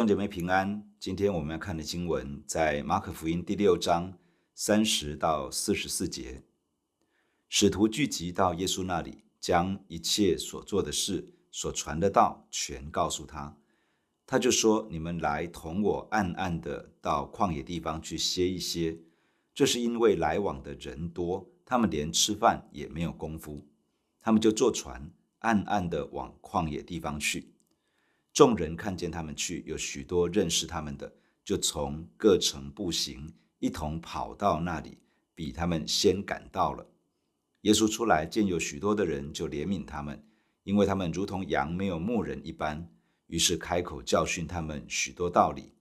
弟兄姐妹平安，今天我们要看的经文在马可福音第六章三十到四十四节。使徒聚集到耶稣那里，将一切所做的事、所传的道全告诉他。他就说：“你们来同我暗暗的到旷野地方去歇一歇。这是因为来往的人多，他们连吃饭也没有功夫。他们就坐船，暗暗的往旷野地方去。”众人看见他们去，有许多认识他们的，就从各城步行，一同跑到那里，比他们先赶到了。耶稣出来见有许多的人，就怜悯他们，因为他们如同羊没有牧人一般，于是开口教训他们许多道理。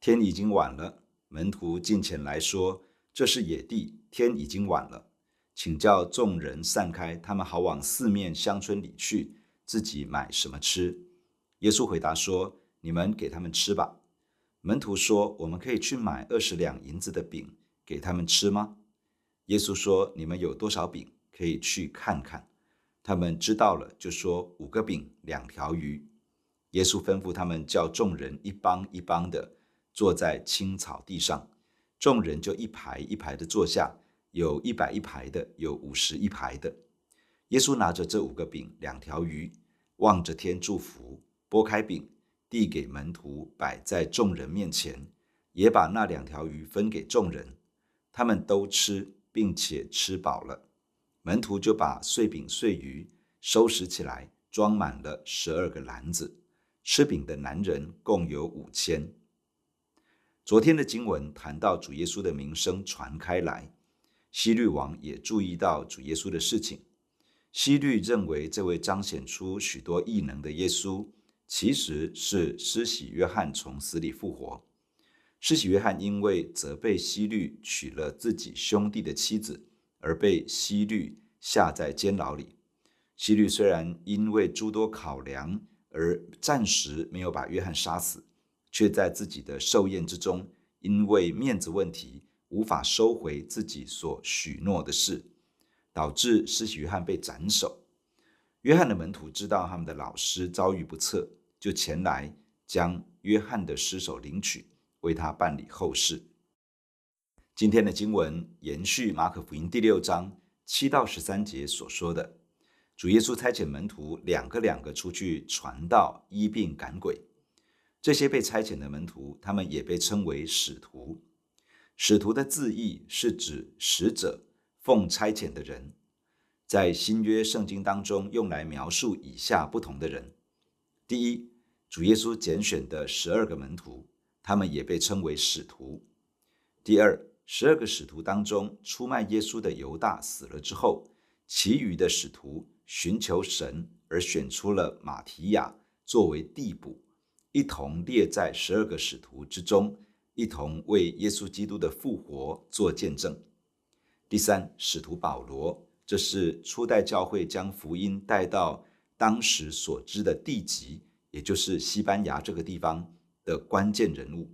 天已经晚了，门徒进前来说：“这是野地，天已经晚了，请叫众人散开，他们好往四面乡村里去，自己买什么吃。”耶稣回答说：“你们给他们吃吧。”门徒说：“我们可以去买二十两银子的饼给他们吃吗？”耶稣说：“你们有多少饼，可以去看看。”他们知道了，就说：“五个饼，两条鱼。”耶稣吩咐他们叫众人一帮一帮的坐在青草地上，众人就一排一排的坐下，有一百一排的，有五十一排的。耶稣拿着这五个饼，两条鱼，望着天祝福。拨开饼，递给门徒，摆在众人面前，也把那两条鱼分给众人。他们都吃，并且吃饱了。门徒就把碎饼碎鱼收拾起来，装满了十二个篮子。吃饼的男人共有五千。昨天的经文谈到主耶稣的名声传开来，希律王也注意到主耶稣的事情。希律认为这位彰显出许多异能的耶稣。其实是施洗约翰从死里复活。施洗约翰因为责备希律娶了自己兄弟的妻子，而被希律下在监牢里。希律虽然因为诸多考量而暂时没有把约翰杀死，却在自己的寿宴之中，因为面子问题无法收回自己所许诺的事，导致施洗约翰被斩首。约翰的门徒知道他们的老师遭遇不测。就前来将约翰的尸首领取，为他办理后事。今天的经文延续马可福音第六章七到十三节所说的，主耶稣差遣门徒两个两个出去传道、医病、赶鬼。这些被差遣的门徒，他们也被称为使徒。使徒的字义是指使者、奉差遣的人，在新约圣经当中用来描述以下不同的人。第一，主耶稣拣选的十二个门徒，他们也被称为使徒。第二，十二个使徒当中，出卖耶稣的犹大死了之后，其余的使徒寻求神而选出了马提亚作为地补，一同列在十二个使徒之中，一同为耶稣基督的复活做见证。第三，使徒保罗，这是初代教会将福音带到。当时所知的地级，也就是西班牙这个地方的关键人物。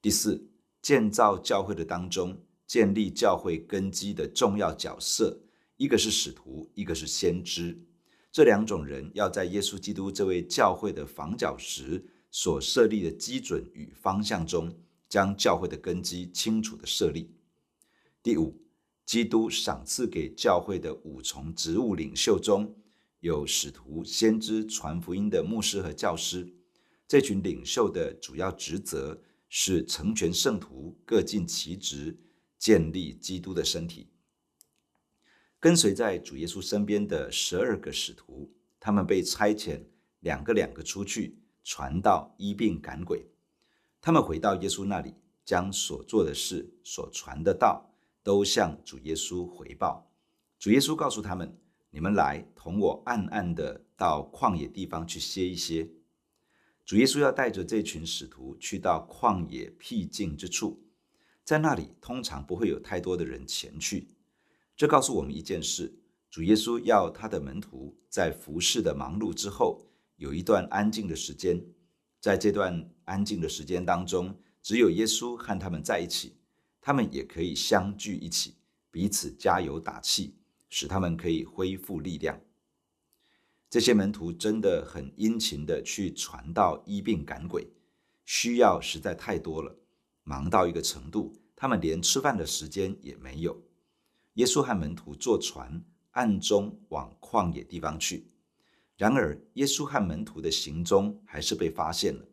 第四，建造教会的当中，建立教会根基的重要角色，一个是使徒，一个是先知。这两种人要在耶稣基督这位教会的房角石所设立的基准与方向中，将教会的根基清楚地设立。第五，基督赏赐给教会的五重职务领袖中。有使徒、先知、传福音的牧师和教师，这群领袖的主要职责是成全圣徒，各尽其职，建立基督的身体。跟随在主耶稣身边的十二个使徒，他们被差遣两个两个出去传道、医病、赶鬼。他们回到耶稣那里，将所做的事、所传的道都向主耶稣回报。主耶稣告诉他们。你们来同我暗暗的到旷野地方去歇一歇。主耶稣要带着这群使徒去到旷野僻静之处，在那里通常不会有太多的人前去。这告诉我们一件事：主耶稣要他的门徒在服侍的忙碌之后，有一段安静的时间。在这段安静的时间当中，只有耶稣和他们在一起，他们也可以相聚一起，彼此加油打气。使他们可以恢复力量。这些门徒真的很殷勤地去传道、医病、赶鬼，需要实在太多了，忙到一个程度，他们连吃饭的时间也没有。耶稣和门徒坐船，暗中往旷野地方去。然而，耶稣和门徒的行踪还是被发现了。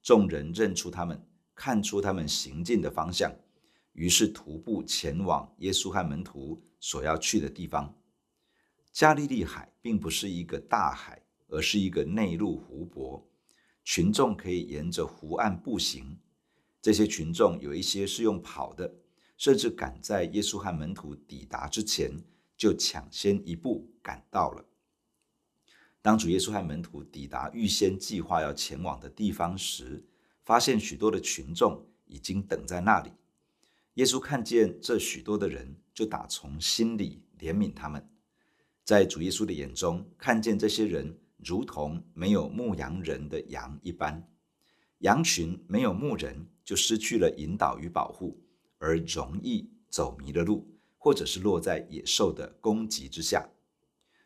众人认出他们，看出他们行进的方向，于是徒步前往耶稣和门徒所要去的地方。加利利海并不是一个大海，而是一个内陆湖泊。群众可以沿着湖岸步行。这些群众有一些是用跑的，甚至赶在耶稣和门徒抵达之前，就抢先一步赶到了。当主耶稣和门徒抵达预先计划要前往的地方时，发现许多的群众已经等在那里。耶稣看见这许多的人，就打从心里怜悯他们。在主耶稣的眼中，看见这些人如同没有牧羊人的羊一般。羊群没有牧人，就失去了引导与保护，而容易走迷了路，或者是落在野兽的攻击之下。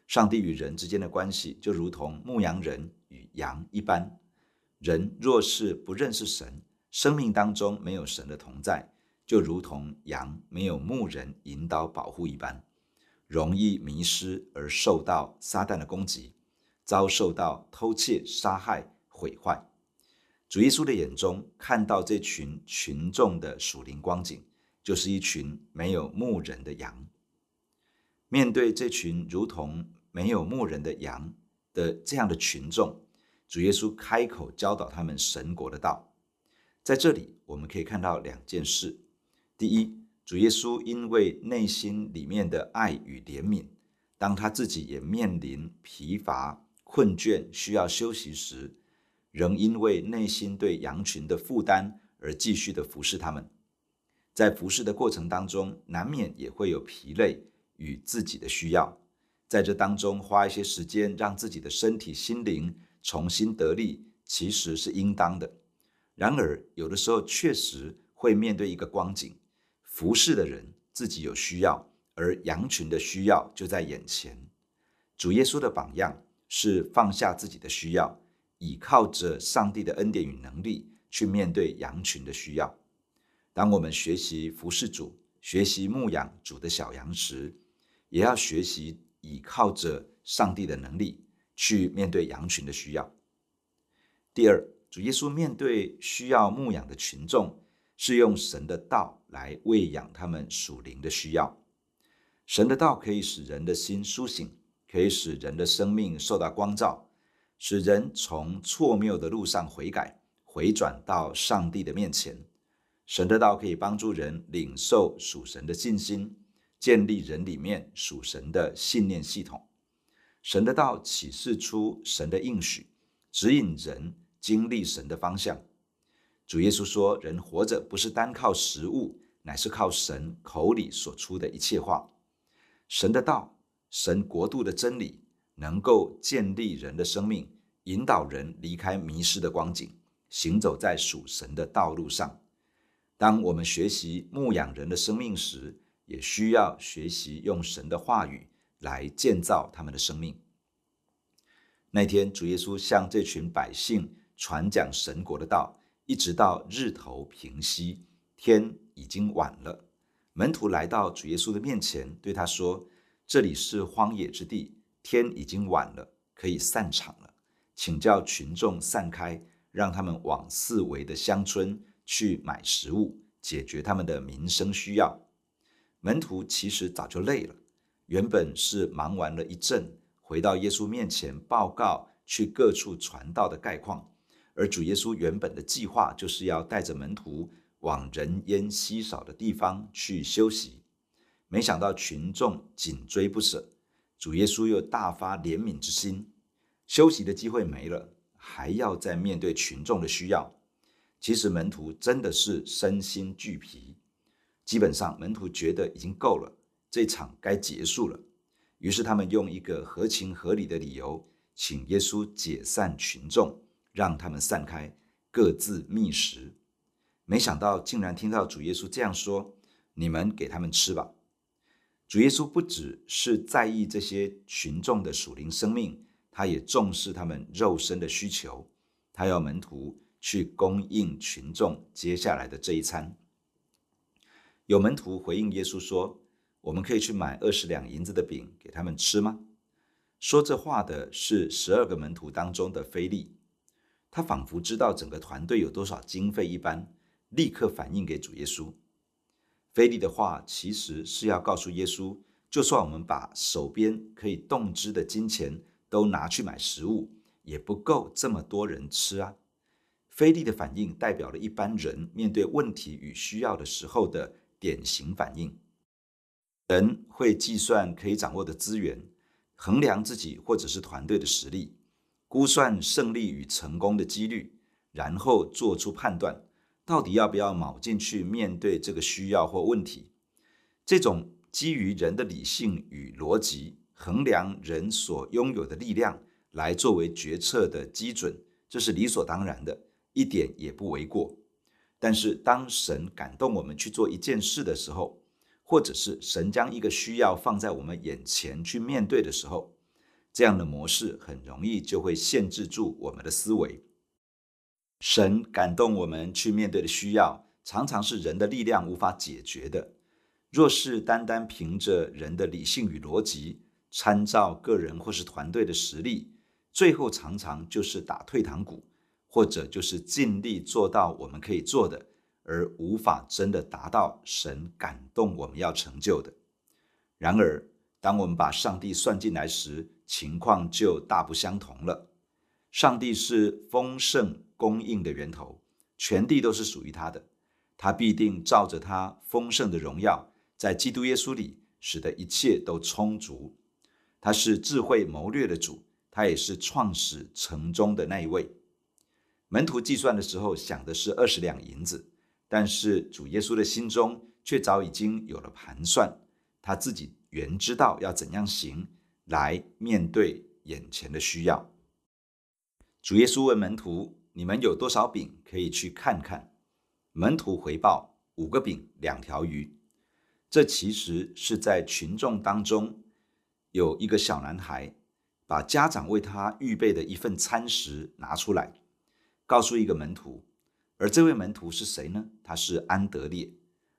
上帝与人之间的关系，就如同牧羊人与羊一般。人若是不认识神，生命当中没有神的同在，就如同羊没有牧人引导保护一般，容易迷失而受到撒旦的攻击，遭受到偷窃、杀害、毁坏。主耶稣的眼中看到这群群众的属灵光景，就是一群没有牧人的羊。面对这群如同没有牧人的羊的这样的群众，主耶稣开口教导他们神国的道。在这里，我们可以看到两件事：第一，主耶稣因为内心里面的爱与怜悯，当他自己也面临疲乏、困倦、需要休息时，仍因为内心对羊群的负担而继续的服侍他们。在服侍的过程当中，难免也会有疲累与自己的需要。在这当中花一些时间，让自己的身体、心灵重新得力，其实是应当的。然而，有的时候确实会面对一个光景：服侍的人自己有需要，而羊群的需要就在眼前。主耶稣的榜样是放下自己的需要，倚靠着上帝的恩典与能力去面对羊群的需要。当我们学习服侍主、学习牧养主的小羊时，也要学习。倚靠着上帝的能力去面对羊群的需要。第二，主耶稣面对需要牧养的群众，是用神的道来喂养他们属灵的需要。神的道可以使人的心苏醒，可以使人的生命受到光照，使人从错谬的路上悔改，回转到上帝的面前。神的道可以帮助人领受属神的信心。建立人里面属神的信念系统，神的道启示出神的应许，指引人经历神的方向。主耶稣说：“人活着不是单靠食物，乃是靠神口里所出的一切话。”神的道，神国度的真理，能够建立人的生命，引导人离开迷失的光景，行走在属神的道路上。当我们学习牧养人的生命时，也需要学习用神的话语来建造他们的生命。那天，主耶稣向这群百姓传讲神国的道，一直到日头平西，天已经晚了。门徒来到主耶稣的面前，对他说：“这里是荒野之地，天已经晚了，可以散场了，请叫群众散开，让他们往四围的乡村去买食物，解决他们的民生需要。”门徒其实早就累了，原本是忙完了一阵，回到耶稣面前报告去各处传道的概况。而主耶稣原本的计划就是要带着门徒往人烟稀少的地方去休息，没想到群众紧追不舍，主耶稣又大发怜悯之心，休息的机会没了，还要再面对群众的需要。其实门徒真的是身心俱疲。基本上，门徒觉得已经够了，这场该结束了。于是他们用一个合情合理的理由，请耶稣解散群众，让他们散开，各自觅食。没想到，竟然听到主耶稣这样说：“你们给他们吃吧。”主耶稣不只是在意这些群众的属灵生命，他也重视他们肉身的需求，他要门徒去供应群众接下来的这一餐。有门徒回应耶稣说：“我们可以去买二十两银子的饼给他们吃吗？”说这话的是十二个门徒当中的腓利，他仿佛知道整个团队有多少经费一般，立刻反映给主耶稣。菲利的话其实是要告诉耶稣，就算我们把手边可以动支的金钱都拿去买食物，也不够这么多人吃啊。菲利的反应代表了一般人面对问题与需要的时候的典型反应。人会计算可以掌握的资源。衡量自己或者是团队的实力，估算胜利与成功的几率，然后做出判断，到底要不要卯进去面对这个需要或问题。这种基于人的理性与逻辑，衡量人所拥有的力量来作为决策的基准，这是理所当然的，一点也不为过。但是当神感动我们去做一件事的时候，或者是神将一个需要放在我们眼前去面对的时候，这样的模式很容易就会限制住我们的思维。神感动我们去面对的需要，常常是人的力量无法解决的。若是单单凭着人的理性与逻辑，参照个人或是团队的实力，最后常常就是打退堂鼓，或者就是尽力做到我们可以做的。而无法真的达到神感动我们要成就的。然而，当我们把上帝算进来时，情况就大不相同了。上帝是丰盛供应的源头，全地都是属于他的，他必定照着他丰盛的荣耀，在基督耶稣里，使得一切都充足。他是智慧谋略的主，他也是创始成终的那一位。门徒计算的时候，想的是二十两银子。但是主耶稣的心中却早已经有了盘算，他自己原知道要怎样行来面对眼前的需要。主耶稣问门徒：“你们有多少饼？可以去看看。”门徒回报：“五个饼，两条鱼。”这其实是在群众当中有一个小男孩，把家长为他预备的一份餐食拿出来，告诉一个门徒。而这位门徒是谁呢？他是安德烈。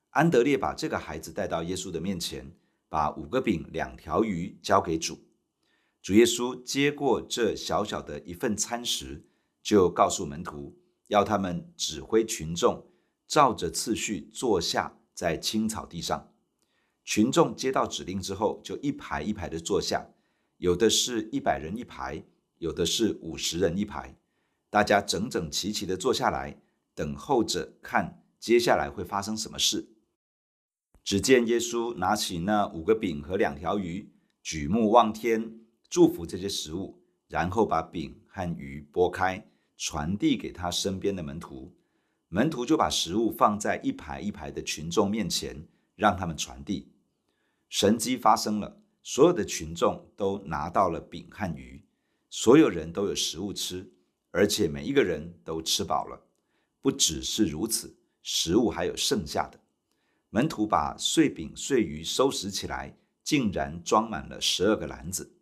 安德烈把这个孩子带到耶稣的面前，把五个饼、两条鱼交给主。主耶稣接过这小小的一份餐食，就告诉门徒，要他们指挥群众，照着次序坐下在青草地上。群众接到指令之后，就一排一排的坐下，有的是一百人一排，有的是五十人一排，大家整整齐齐的坐下来。等候着看接下来会发生什么事。只见耶稣拿起那五个饼和两条鱼，举目望天，祝福这些食物，然后把饼和鱼拨开，传递给他身边的门徒。门徒就把食物放在一排一排的群众面前，让他们传递。神迹发生了，所有的群众都拿到了饼和鱼，所有人都有食物吃，而且每一个人都吃饱了。不只是如此，食物还有剩下的。门徒把碎饼碎鱼收拾起来，竟然装满了十二个篮子。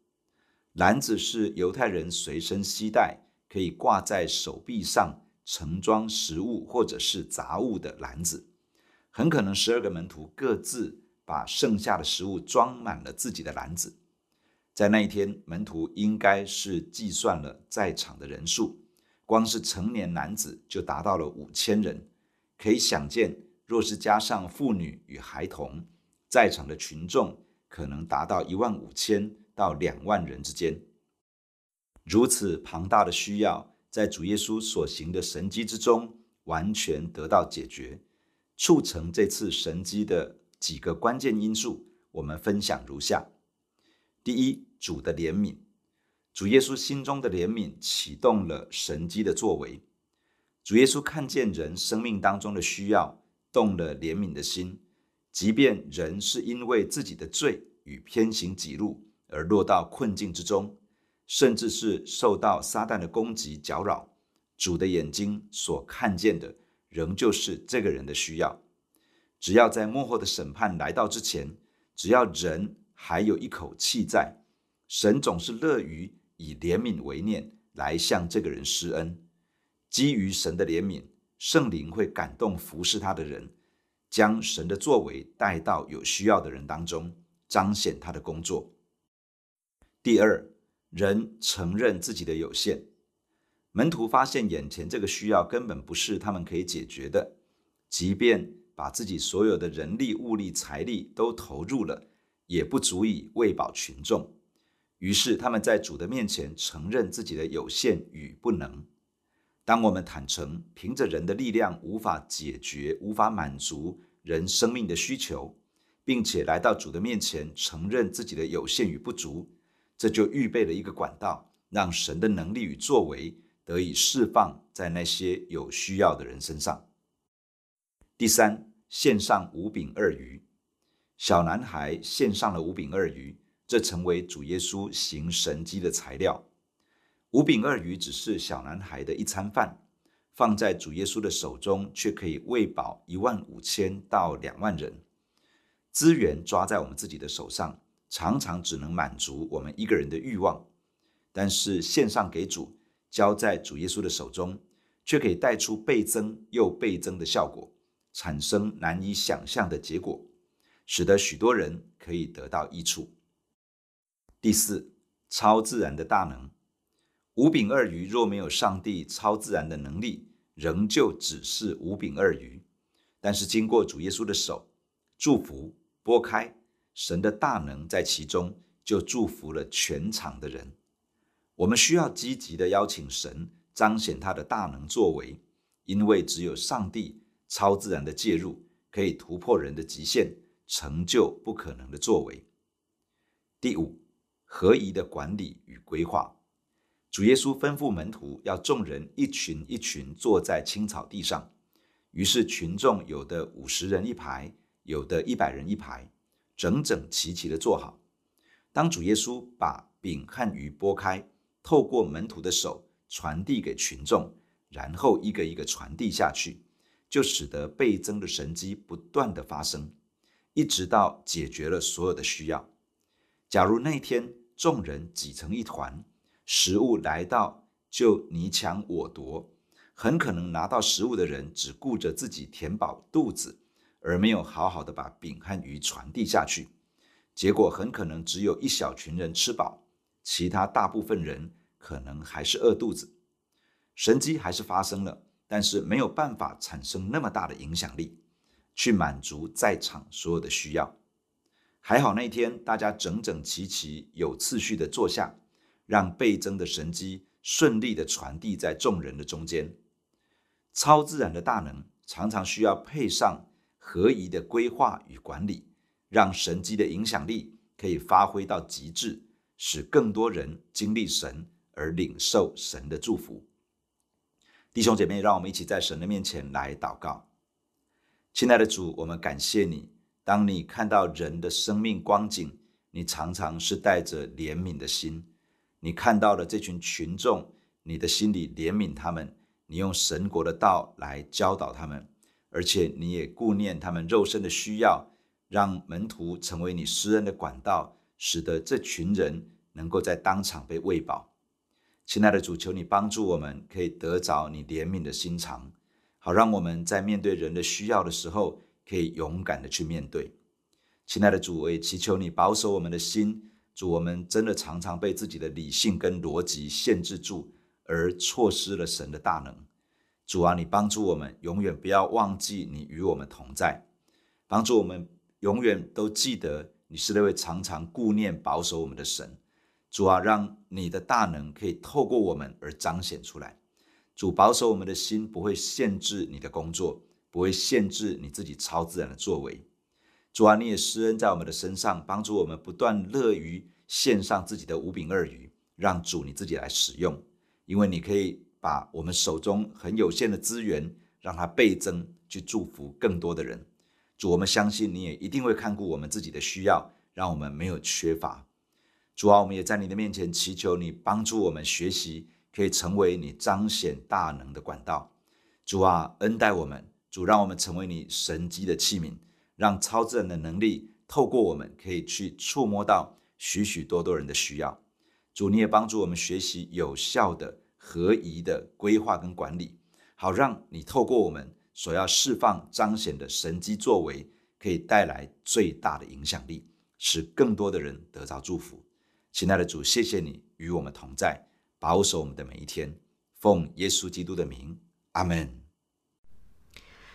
篮子是犹太人随身携带，可以挂在手臂上，盛装食物或者是杂物的篮子。很可能十二个门徒各自把剩下的食物装满了自己的篮子。在那一天，门徒应该是计算了在场的人数。光是成年男子就达到了五千人，可以想见，若是加上妇女与孩童，在场的群众可能达到一万五千到两万人之间。如此庞大的需要，在主耶稣所行的神迹之中，完全得到解决。促成这次神迹的几个关键因素，我们分享如下：第一，主的怜悯。主耶稣心中的怜悯启动了神迹的作为。主耶稣看见人生命当中的需要，动了怜悯的心。即便人是因为自己的罪与偏行己路而落到困境之中，甚至是受到撒旦的攻击搅扰，主的眼睛所看见的仍旧是这个人的需要。只要在幕后的审判来到之前，只要人还有一口气在，神总是乐于。以怜悯为念来向这个人施恩。基于神的怜悯，圣灵会感动服侍他的人，将神的作为带到有需要的人当中，彰显他的工作。第二，人承认自己的有限。门徒发现眼前这个需要根本不是他们可以解决的，即便把自己所有的人力、物力、财力都投入了，也不足以喂饱群众。于是他们在主的面前承认自己的有限与不能。当我们坦诚凭着人的力量无法解决、无法满足人生命的需求，并且来到主的面前承认自己的有限与不足，这就预备了一个管道，让神的能力与作为得以释放在那些有需要的人身上。第三，献上五饼二鱼，小男孩献上了五饼二鱼，这成为主耶稣行神迹的材料。五饼二鱼只是小男孩的一餐饭，放在主耶稣的手中，却可以喂饱一万五千到两万人。资源抓在我们自己的手上，常常只能满足我们一个人的欲望；但是献上给主，交在主耶稣的手中，却可以带出倍增又倍增的效果，产生难以想象的结果，使得许多人可以得到益处。第四，超自然的大能。五饼二鱼若没有上帝超自然的能力，仍旧只是五饼二鱼。但是经过主耶稣的手祝福拨开，神的大能在其中，就祝福了全场的人。我们需要积极的邀请神彰显他的大能作为，因为只有上帝超自然的介入，可以突破人的极限，成就不可能的作为。第五，合宜的管理与规划。主耶稣吩咐门徒要众人一群一群坐在青草地上，于是群众有的五十人一排，有的一百人一排，整整齐齐的坐好。当主耶稣把饼和鱼拨开，透过门徒的手传递给群众，然后一个一个传递下去，就使得倍增的神迹不断的发生，一直到解决了所有的需要。假如那一天众人挤成一团，食物来到就你抢我夺，很可能拿到食物的人只顾着自己填饱肚子，而没有好好的把饼和鱼传递下去。结果很可能只有一小群人吃饱，其他大部分人可能还是饿肚子。神迹还是发生了，但是没有办法产生那么大的影响力，去满足在场所有的需要。还好那天大家整整齐齐、有次序的坐下。让倍增的神机顺利地传递在众人的中间。超自然的大能常常需要配上合宜的规划与管理，让神机的影响力可以发挥到极致，使更多人经历神而领受神的祝福。弟兄姐妹，让我们一起在神的面前来祷告。亲爱的主，我们感谢你。当你看到人的生命光景，你常常是带着怜悯的心。你看到了这群群众，你的心里怜悯他们，你用神国的道来教导他们，而且你也顾念他们肉身的需要，让门徒成为你施恩的管道，使得这群人能够在当场被喂饱。亲爱的主，求你帮助我们，可以得着你怜悯的心肠，好让我们在面对人的需要的时候，可以勇敢的去面对。亲爱的主，我也祈求你保守我们的心。主，我们真的常常被自己的理性跟逻辑限制住，而错失了神的大能。主啊，你帮助我们，永远不要忘记你与我们同在，帮助我们永远都记得你是那位常常顾念保守我们的神。主啊，让你的大能可以透过我们而彰显出来。主，保守我们的心，不会限制你的工作，不会限制你自己超自然的作为。主啊，你也施恩在我们的身上，帮助我们不断乐于献上自己的五饼二鱼，让主你自己来使用，因为你可以把我们手中很有限的资源，让它倍增，去祝福更多的人。主，我们相信你也一定会看顾我们自己的需要，让我们没有缺乏。主啊，我们也在你的面前祈求你帮助我们学习，可以成为你彰显大能的管道。主啊，恩待我们，主让我们成为你神迹的器皿。让超自然的能力透过我们，可以去触摸到许许多多人的需要。主，你也帮助我们学习有效的、合宜的规划跟管理，好让你透过我们所要释放、彰显的神迹作为，可以带来最大的影响力，使更多的人得到祝福。亲爱的主，谢谢你与我们同在，保守我们的每一天。奉耶稣基督的名，阿门。